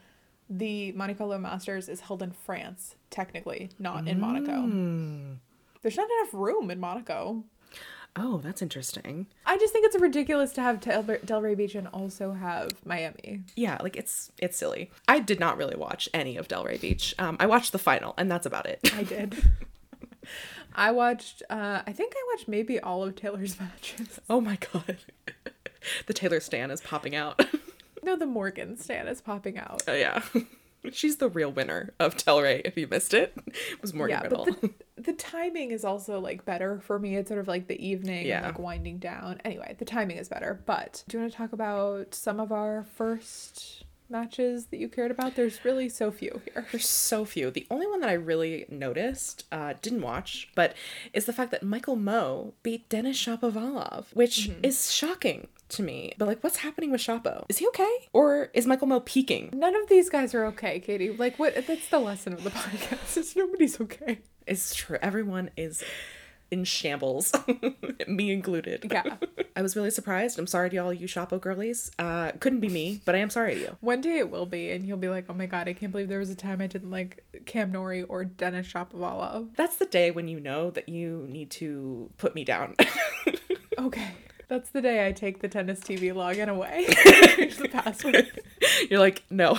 the Monte Carlo Masters is held in France, technically, not in Monaco. Mm. There's not enough room in Monaco. Oh, that's interesting. I just think it's ridiculous to have Del- Delray Beach and also have Miami. Yeah, like it's it's silly. I did not really watch any of Delray Beach. Um, I watched the final, and that's about it. I did. I watched, uh, I think I watched maybe all of Taylor's matches. oh my god, the Taylor Stan is popping out. No, the Morgan stand is popping out. Oh yeah. She's the real winner of Delray. If you missed it, it was Morgan yeah, Riddle. but the, the timing is also like better for me. It's sort of like the evening, Yeah. like winding down. Anyway, the timing is better. But do you want to talk about some of our first matches that you cared about? There's really so few here. There's so few. The only one that I really noticed, uh, didn't watch, but is the fact that Michael Mmoh beat Denis Shapovalov, which is shocking to me. But like, what's happening with Shapo? Is he okay, or is Michael Mmoh peaking? None of these guys are okay, Katie. Like, what? That's the lesson of the podcast. Is nobody's okay. It's true. Everyone is in shambles, me included. Yeah. I was really surprised. I'm sorry to all you Shapo girlies. Uh, couldn't be me, but I am sorry to you. One day it will be, and you'll be like, "Oh my god, I can't believe there was a time I didn't like Cam Norrie or Denis Shapovalov." That's the day when you know that you need to put me down. Okay, that's the day I take the tennis TV login away. Change the password. You're like, no.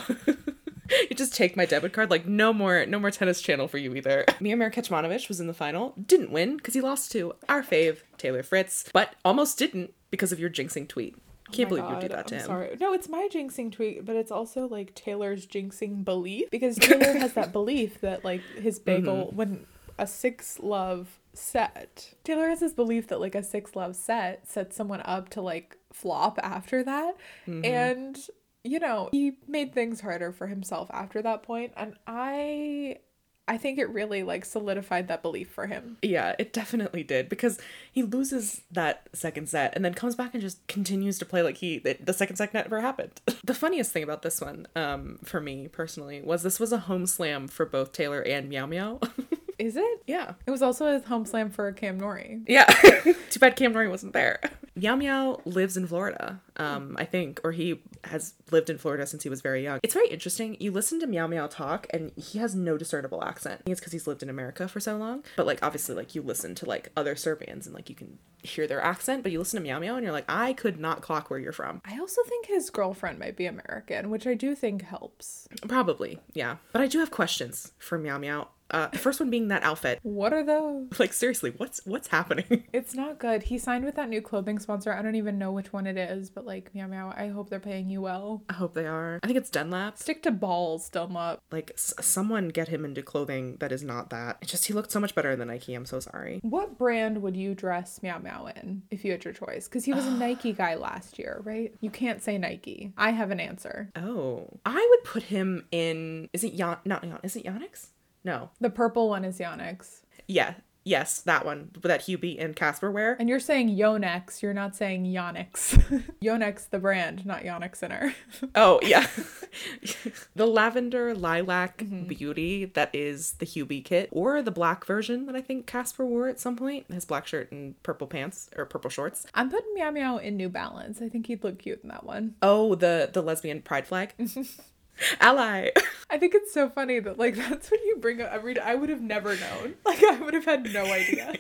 you just take my debit card. Like, no more, no more tennis channel for you either. Miomir Kecmanovic was in the final. Didn't win because he lost to our fave Taylor Fritz, but almost didn't because of your jinxing tweet. Can't Oh believe you do that to I'm him. Sorry. No, it's my jinxing tweet, but it's also like Taylor's jinxing belief because Taylor has that belief that like his bagel Mm-hmm. when a six love set. Taylor has this belief that like a six love set sets someone up to like flop after that. Mm-hmm. And you know, he made things harder for himself after that point and I I think it really like solidified that belief for him. Yeah, it definitely did because he loses that second set and then comes back and just continues to play like he the second set never happened. the funniest thing about this one, um, for me personally, was this was a home slam for both Taylor and Meow Meow. Is it? yeah. It was also a home slam for Cam Norrie. Yeah. Too bad Cam Norrie wasn't there. Meow Meow lives in Florida, um, I think, or he has lived in Florida since he was very young. It's very interesting. You listen to Meow Meow talk, and he has no discernible accent. I think it's because he's lived in America for so long. But like, obviously, like you listen to like other Serbians, and like you can hear their accent. But you listen to Meow Meow, and you're like, I could not clock where you're from. I also think his girlfriend might be American, which I do think helps. Probably, yeah. But I do have questions for Meow Meow. Uh, the first one being that outfit. What are those? Like seriously, what's what's happening? It's not good. He signed with that new clothing sponsor. I don't even know which one it is, but like, meow meow, I hope they're paying you well. I hope they are. I think it's Dunlop. Stick to balls, Dunlop. Like s- someone get him into clothing that is not that. It just he looked so much better than Nike. I'm so sorry. What brand would you dress Meow Meow in if you had your choice? Because he was a Nike guy last year, right? You can't say Nike. I have an answer. Oh, I would put him in. Is it Yon? Not Yon. Is it Yonex? No. The purple one is Yonex. Yeah. Yes, that one that Hubie and Casper wear. And you're saying Yonex, you're not saying Yonex. Yonex, the brand, not Jannik Sinner. Oh yeah, the lavender lilac mm-hmm. beauty that is the Hubie kit, or the black version that I think Casper wore at some point. His black shirt and purple pants or purple shorts. I'm putting Meow Meow in New Balance. I think he'd look cute in that one. Oh, the the lesbian pride flag. Ally. I think it's so funny that like that's what you bring up every day. I would have never known. Like I would have had no idea.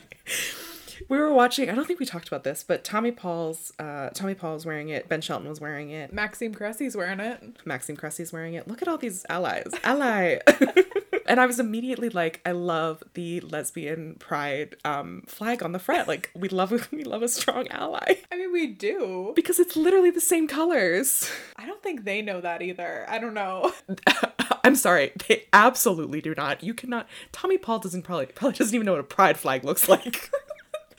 we were watching. I don't think we talked about this, but Tommy Paul's uh, Tommy Paul was wearing it. Ben Shelton was wearing it. Maxime Cressy's wearing it. Maxime Cressy's wearing it. Look at all these allies. Ally. And I was immediately like, I love the lesbian pride um, flag on the front. Like we love we love a strong ally I mean, we do. because it's literally the same colors. I don't think they know that either. I don't know. I'm sorry, they absolutely do not. You cannot. Tommy Paul doesn't probably probably doesn't even know what a pride flag looks like.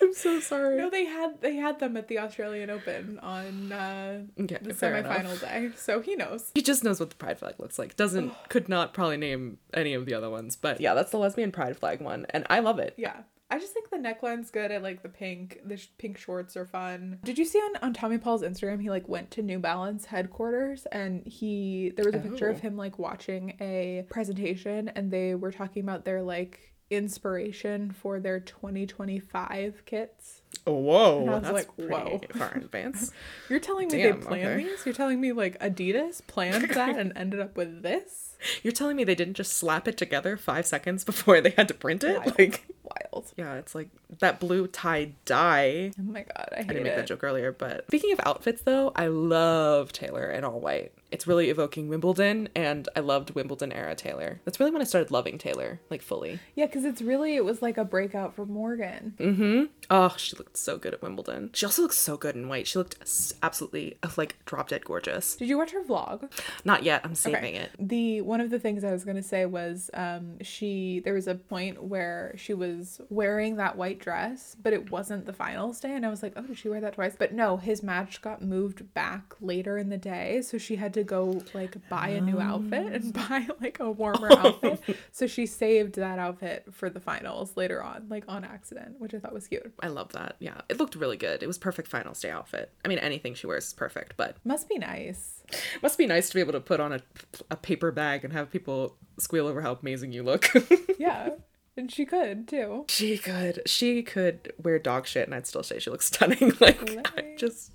I'm so sorry. No, they had they had them at the Australian Open on uh, Okay, the fair enough. semifinal day, so he knows. He just knows what the pride flag looks like. Doesn't could not probably name any of the other ones, but yeah, that's the lesbian pride flag one, and I love it. Yeah. I just think the neckline's good. I like the pink. The sh- pink shorts are fun. Did you see on, on Tommy Paul's Instagram? He like went to New Balance headquarters and he there was a picture of Oh. him like watching a presentation and they were talking about their like inspiration for their 2025 kits. Oh, whoa, And I was that's like, whoa. far in advance. You're telling me Damn, they planned okay. these? You're telling me like Adidas planned that and ended up with this? You're telling me they didn't just slap it together five seconds before they had to print it? Wild. Like, Wild. yeah, it's like that blue tie dye. Oh my god, I hate I didn't make it. that joke earlier, but speaking of outfits though, I love Taylor in all white. It's really evoking Wimbledon, and I loved Wimbledon era Taylor. That's really when I started loving Taylor, like fully. Yeah, because it's really it was like a breakout for Morgan. Mm-hmm. Oh, she looked so good at Wimbledon. She also looks so good in white. She looked absolutely uh, like drop dead gorgeous. Did you watch her vlog? Not yet. I'm saving it. The one of the things I was gonna say was um she there was a point where she was wearing that white dress, but it wasn't the finals day, and I was like, oh, did she wear that twice? But no, his match got moved back later in the day, so she had to go like buy a new outfit and oh. buy like a warmer outfit. So she saved that outfit for the finals later on, like on accident, which I thought was cute. I love that. Yeah, it looked really good. It was perfect finals day outfit. I mean, anything she wears is perfect, but Must be nice. must be nice to be able to put on a, a paper bag and have people squeal over how amazing you look. Yeah. And she could too. She could. She could wear dog shit, and I'd still say she looks stunning. Like I just,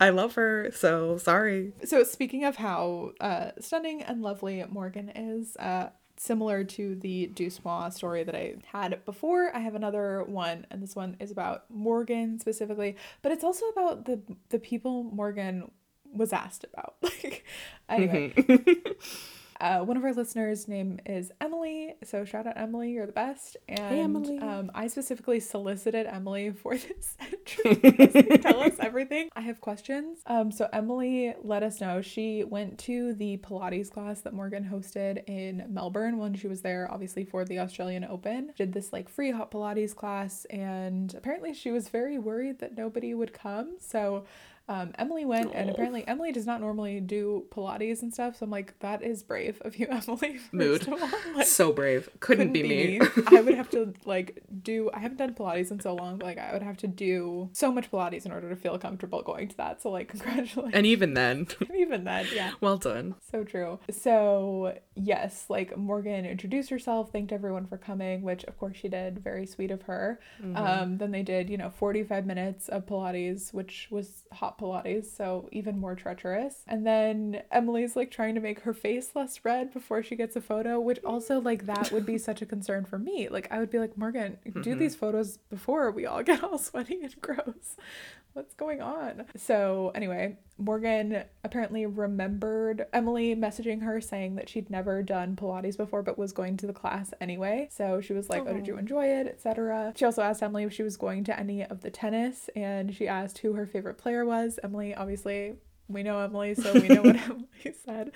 I love her. So sorry. So speaking of how uh, stunning and lovely Morgan is, uh, similar to the Deucemoi story that I had before, I have another one, and this one is about Morgan specifically, but it's also about the the people Morgan was asked about. Like, anyway, uh, one of our listeners' name is Emily. So shout out Emily, you're the best. And Emily. Um, I specifically solicited Emily for this entry. Tell us everything. I have questions. Um, so Emily let us know she went to the Pilates class that Morgan hosted in Melbourne when she was there, obviously for the Australian Open. Did this like free hot Pilates class, and apparently she was very worried that nobody would come. So um, Emily went, and apparently Emily does not normally do Pilates and stuff. So I'm like, that is brave of you, Emily. Mood. Like, so brave. Couldn't, be, me. I would have to like do. I haven't done Pilates in so long. But, like I would have to do so much Pilates in order to feel comfortable going to that. So like congratulations. and even then, Even then, yeah. well done. So true. So, yes, like Morgan introduced herself, thanked everyone for coming, which of course she did. Very sweet of her. Um, then they did, you know, 45 minutes of Pilates, which was hot Pilates, so even more treacherous. And then Emily's like trying to make her face less red before she gets a photo, which also, like, that would be such a concern for me. Like, I would be like, Morgan, do mm-hmm. these photos before we all get all sweaty and gross what's going on? So, anyway, Morgan apparently remembered Emily messaging her saying that she'd never done Pilates before but was going to the class anyway. So she was like, Oh, did you oh. enjoy it? etc. She also asked Emily if she was going to any of the tennis and she asked who her favorite player was. Emily, obviously, we know Emily, so we know what Emily said.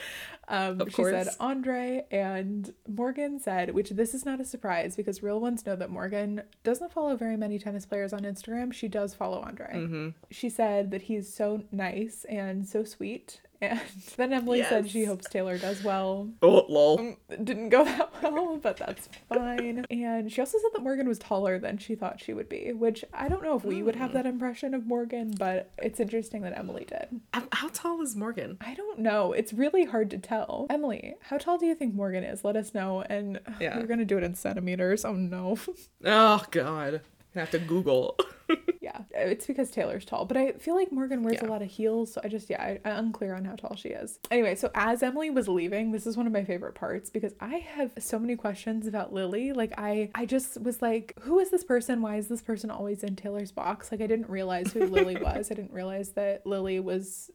Um, she said. Andre, and Morgan said, which this is not a surprise because real ones know that Morgan doesn't follow very many tennis players on Instagram. She does follow Andre. Mm-hmm. She said that he's so nice and so sweet. And then Emily said she hopes Taylor does well. Oh, lol. It didn't go that well, but that's fine. And she also said that Morgan was taller than she thought she would be, which I don't know if we would have hmm. that impression of Morgan, but it's interesting that Emily did. How, how tall is Morgan? I don't know. It's really hard to tell. Emily, how tall do you think Morgan is? Let us know. And Yeah. we're going to do it in centimeters. Oh no. Oh God, I have to Google. yeah. It's because Taylor's tall, but I feel like Morgan wears a lot of heels. So I just, yeah, I, I'm unclear on how tall she is. Anyway, so as Emily was leaving, this is one of my favorite parts because I have so many questions about Lily. Like, I, I just was like, who is this person? Why is this person always in Taylor's box? Like, I didn't realize who Lily was. I didn't realize that Lily was,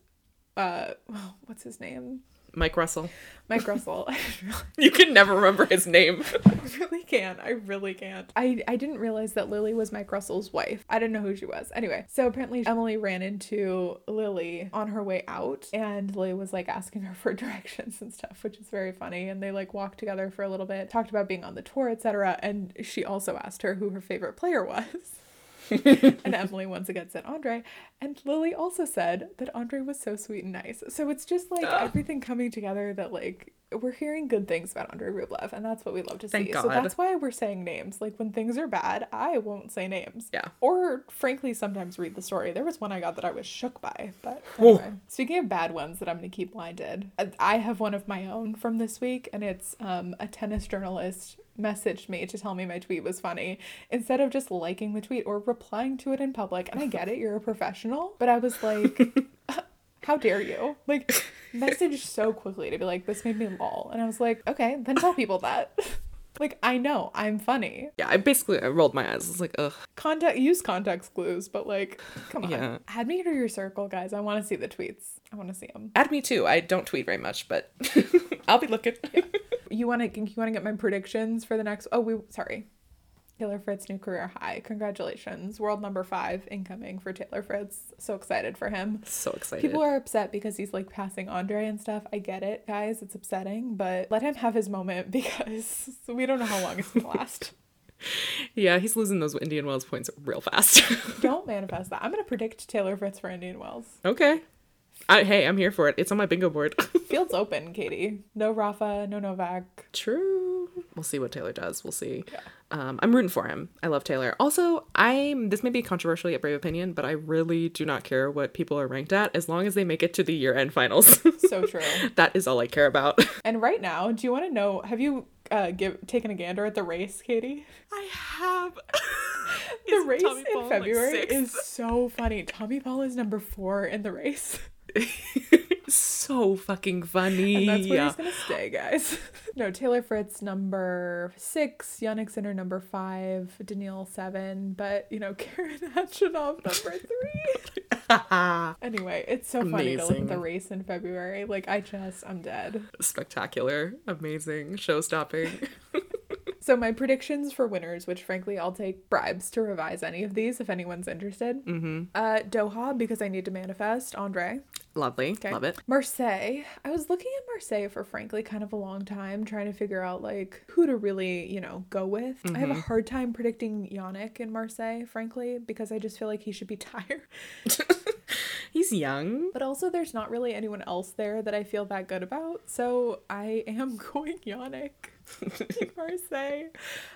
uh, what's his name? Mike Russell. Mike Russell. You can never remember his name. I really can't. I really can't. I, I didn't realize that Lily was Mike Russell's wife. I didn't know who she was. Anyway, so apparently Emily ran into Lily on her way out, and Lily was like asking her for directions and stuff, which is very funny. And they like walked together for a little bit, talked about being on the tour, etc. And she also asked her who her favorite player was. and Emily once again said Andre. And Lily also said that Andre was so sweet and nice. So it's just like Ugh. everything coming together that like we're hearing good things about Andre Rublev, and that's what we love to Thank see. So that's why we're saying names. Like when things are bad, I won't say names. Yeah. Or frankly, sometimes read the story. There was one I got that I was shook by. But anyway, speaking of bad ones that I'm going to keep blinded, I- I have one of my own from this week, and it's um, a tennis journalist messaged me to tell me my tweet was funny instead of just liking the tweet or replying to it in public. And I get it, you're a professional, but I was like, how dare you? Like, message so quickly to be like, this made me lol. And I was like, okay, then tell people that. like, I know I'm funny. Yeah, I basically I rolled my eyes. I was like, ugh. Contact use context clues, but like, come on. Yeah. Add me to your circle, guys. I want to see the tweets. I want to see them. Add me too. I don't tweet very much, but I'll be looking. You want to you want to get my predictions for the next? Oh, we sorry. Taylor Fritz new career high. Congratulations. World number 5 incoming for Taylor Fritz. So excited for him. so excited. People are upset because he's like passing Andre and stuff. I get it, guys. It's upsetting, but let him have his moment because we don't know how long it's going to last. yeah, he's losing those Indian Wells points real fast. don't manifest that. I'm going to predict Taylor Fritz for Indian Wells. okay. I, hey, I'm here for it. It's on my bingo board. Field's open, Katie. No Rafa, no Novak. True. We'll see what Taylor does. We'll see. Yeah. Um, I'm rooting for him. I love Taylor. Also, I'm this may be controversial yet brave opinion, but I really do not care what people are ranked at as long as they make it to the year end finals. So true. that is all I care about. And right now, do you want to know? Have you uh, give taken a gander at the race, Katie? I have. The race in February is so funny. Tommy Paul is number four in the race, so fucking funny. and that's where yeah. he's gonna stay, guys. no, Taylor Fritz number six, Jannik Sinner number five, Daniil seven, but you know Karen Khachanov number three. anyway, it's so funny to look at the race in February. Like I just, I'm dead. Spectacular, amazing, show stopping. So my predictions for winners, which frankly I'll take bribes to revise any of these if anyone's interested. mm-hmm. Uh, Doha because I need to manifest. Andre. Lovely, Okay. love it. Marseille. I was looking at Marseille for frankly kind of a long time, trying to figure out like who to really, you know, go with. I have a hard time predicting Jannik in Marseille, frankly, because I just feel like he should be tired. He's young. But also, there's not really anyone else there that I feel that good about. So I am going Jannik Marseille.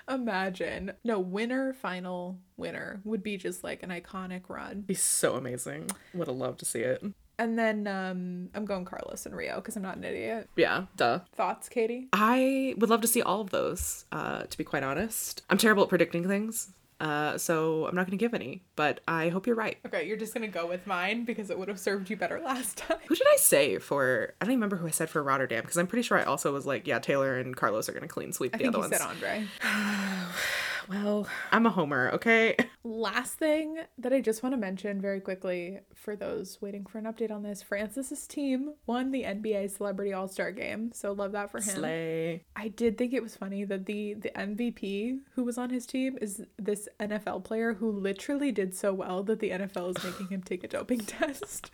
Imagine. No, winner, final winner would be just like an iconic run. Be so amazing. Would have loved to see it. And then um, I'm going Carlos and Rio because I'm not an idiot. Yeah, duh. Thoughts, Katie? I would love to see all of those, uh, to be quite honest. I'm terrible at predicting things, uh, so I'm not going to give any, but I hope you're right. Okay, you're just gonna go with mine because it would have served you better last time. Who did I say for? I don't even remember who I said for Rotterdam because I'm pretty sure I also was like, yeah, Taylor and Carlos are going to clean sweep I the think other you ones. said Andre. Well, I'm a homer, okay? Last thing that I just want to mention very quickly for those waiting for an update on this, Francis's team won the NBA Celebrity All Star Game, so love that for him. Slay. I did think it was funny that the the MVP who was on his team is this NFL player who literally did so well that the NFL is making him take a doping test.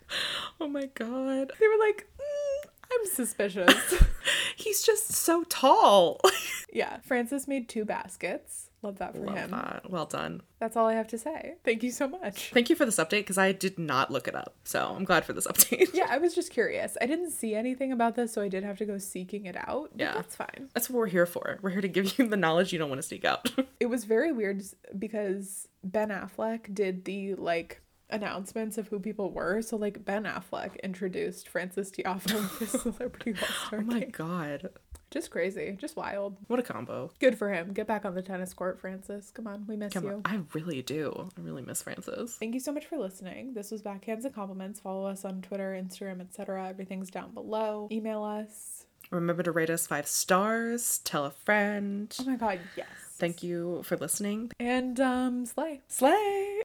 Oh my god. They were like, mm, I'm suspicious. He's just so tall. yeah, Francis made two baskets. Love that for Love him. that. Well done. That's all I have to say. Thank you so much. Thank you for this update because I did not look it up. So I'm glad for this update. Yeah, I was just curious. I didn't see anything about this, so I did have to go seeking it out. Yeah. That's fine. That's what we're here for. We're here to give you the knowledge you don't want to seek out. It was very weird because Ben Affleck did the like announcements of who people were. So like Ben Affleck introduced Francis Tiafoe to Celebrity All Star oh my god. Just crazy, just wild. What a combo. Good for him. Get back on the tennis court, Francis. Come on, we miss Come you. on. I really do. I really miss Francis. Thank you so much for listening. This was Backhands and Compliments. Follow us on Twitter, Instagram, etc. Everything's down below. Email us. Remember to rate us five stars. Tell a friend. Oh my god, yes. Thank you for listening. And um slay. Slay!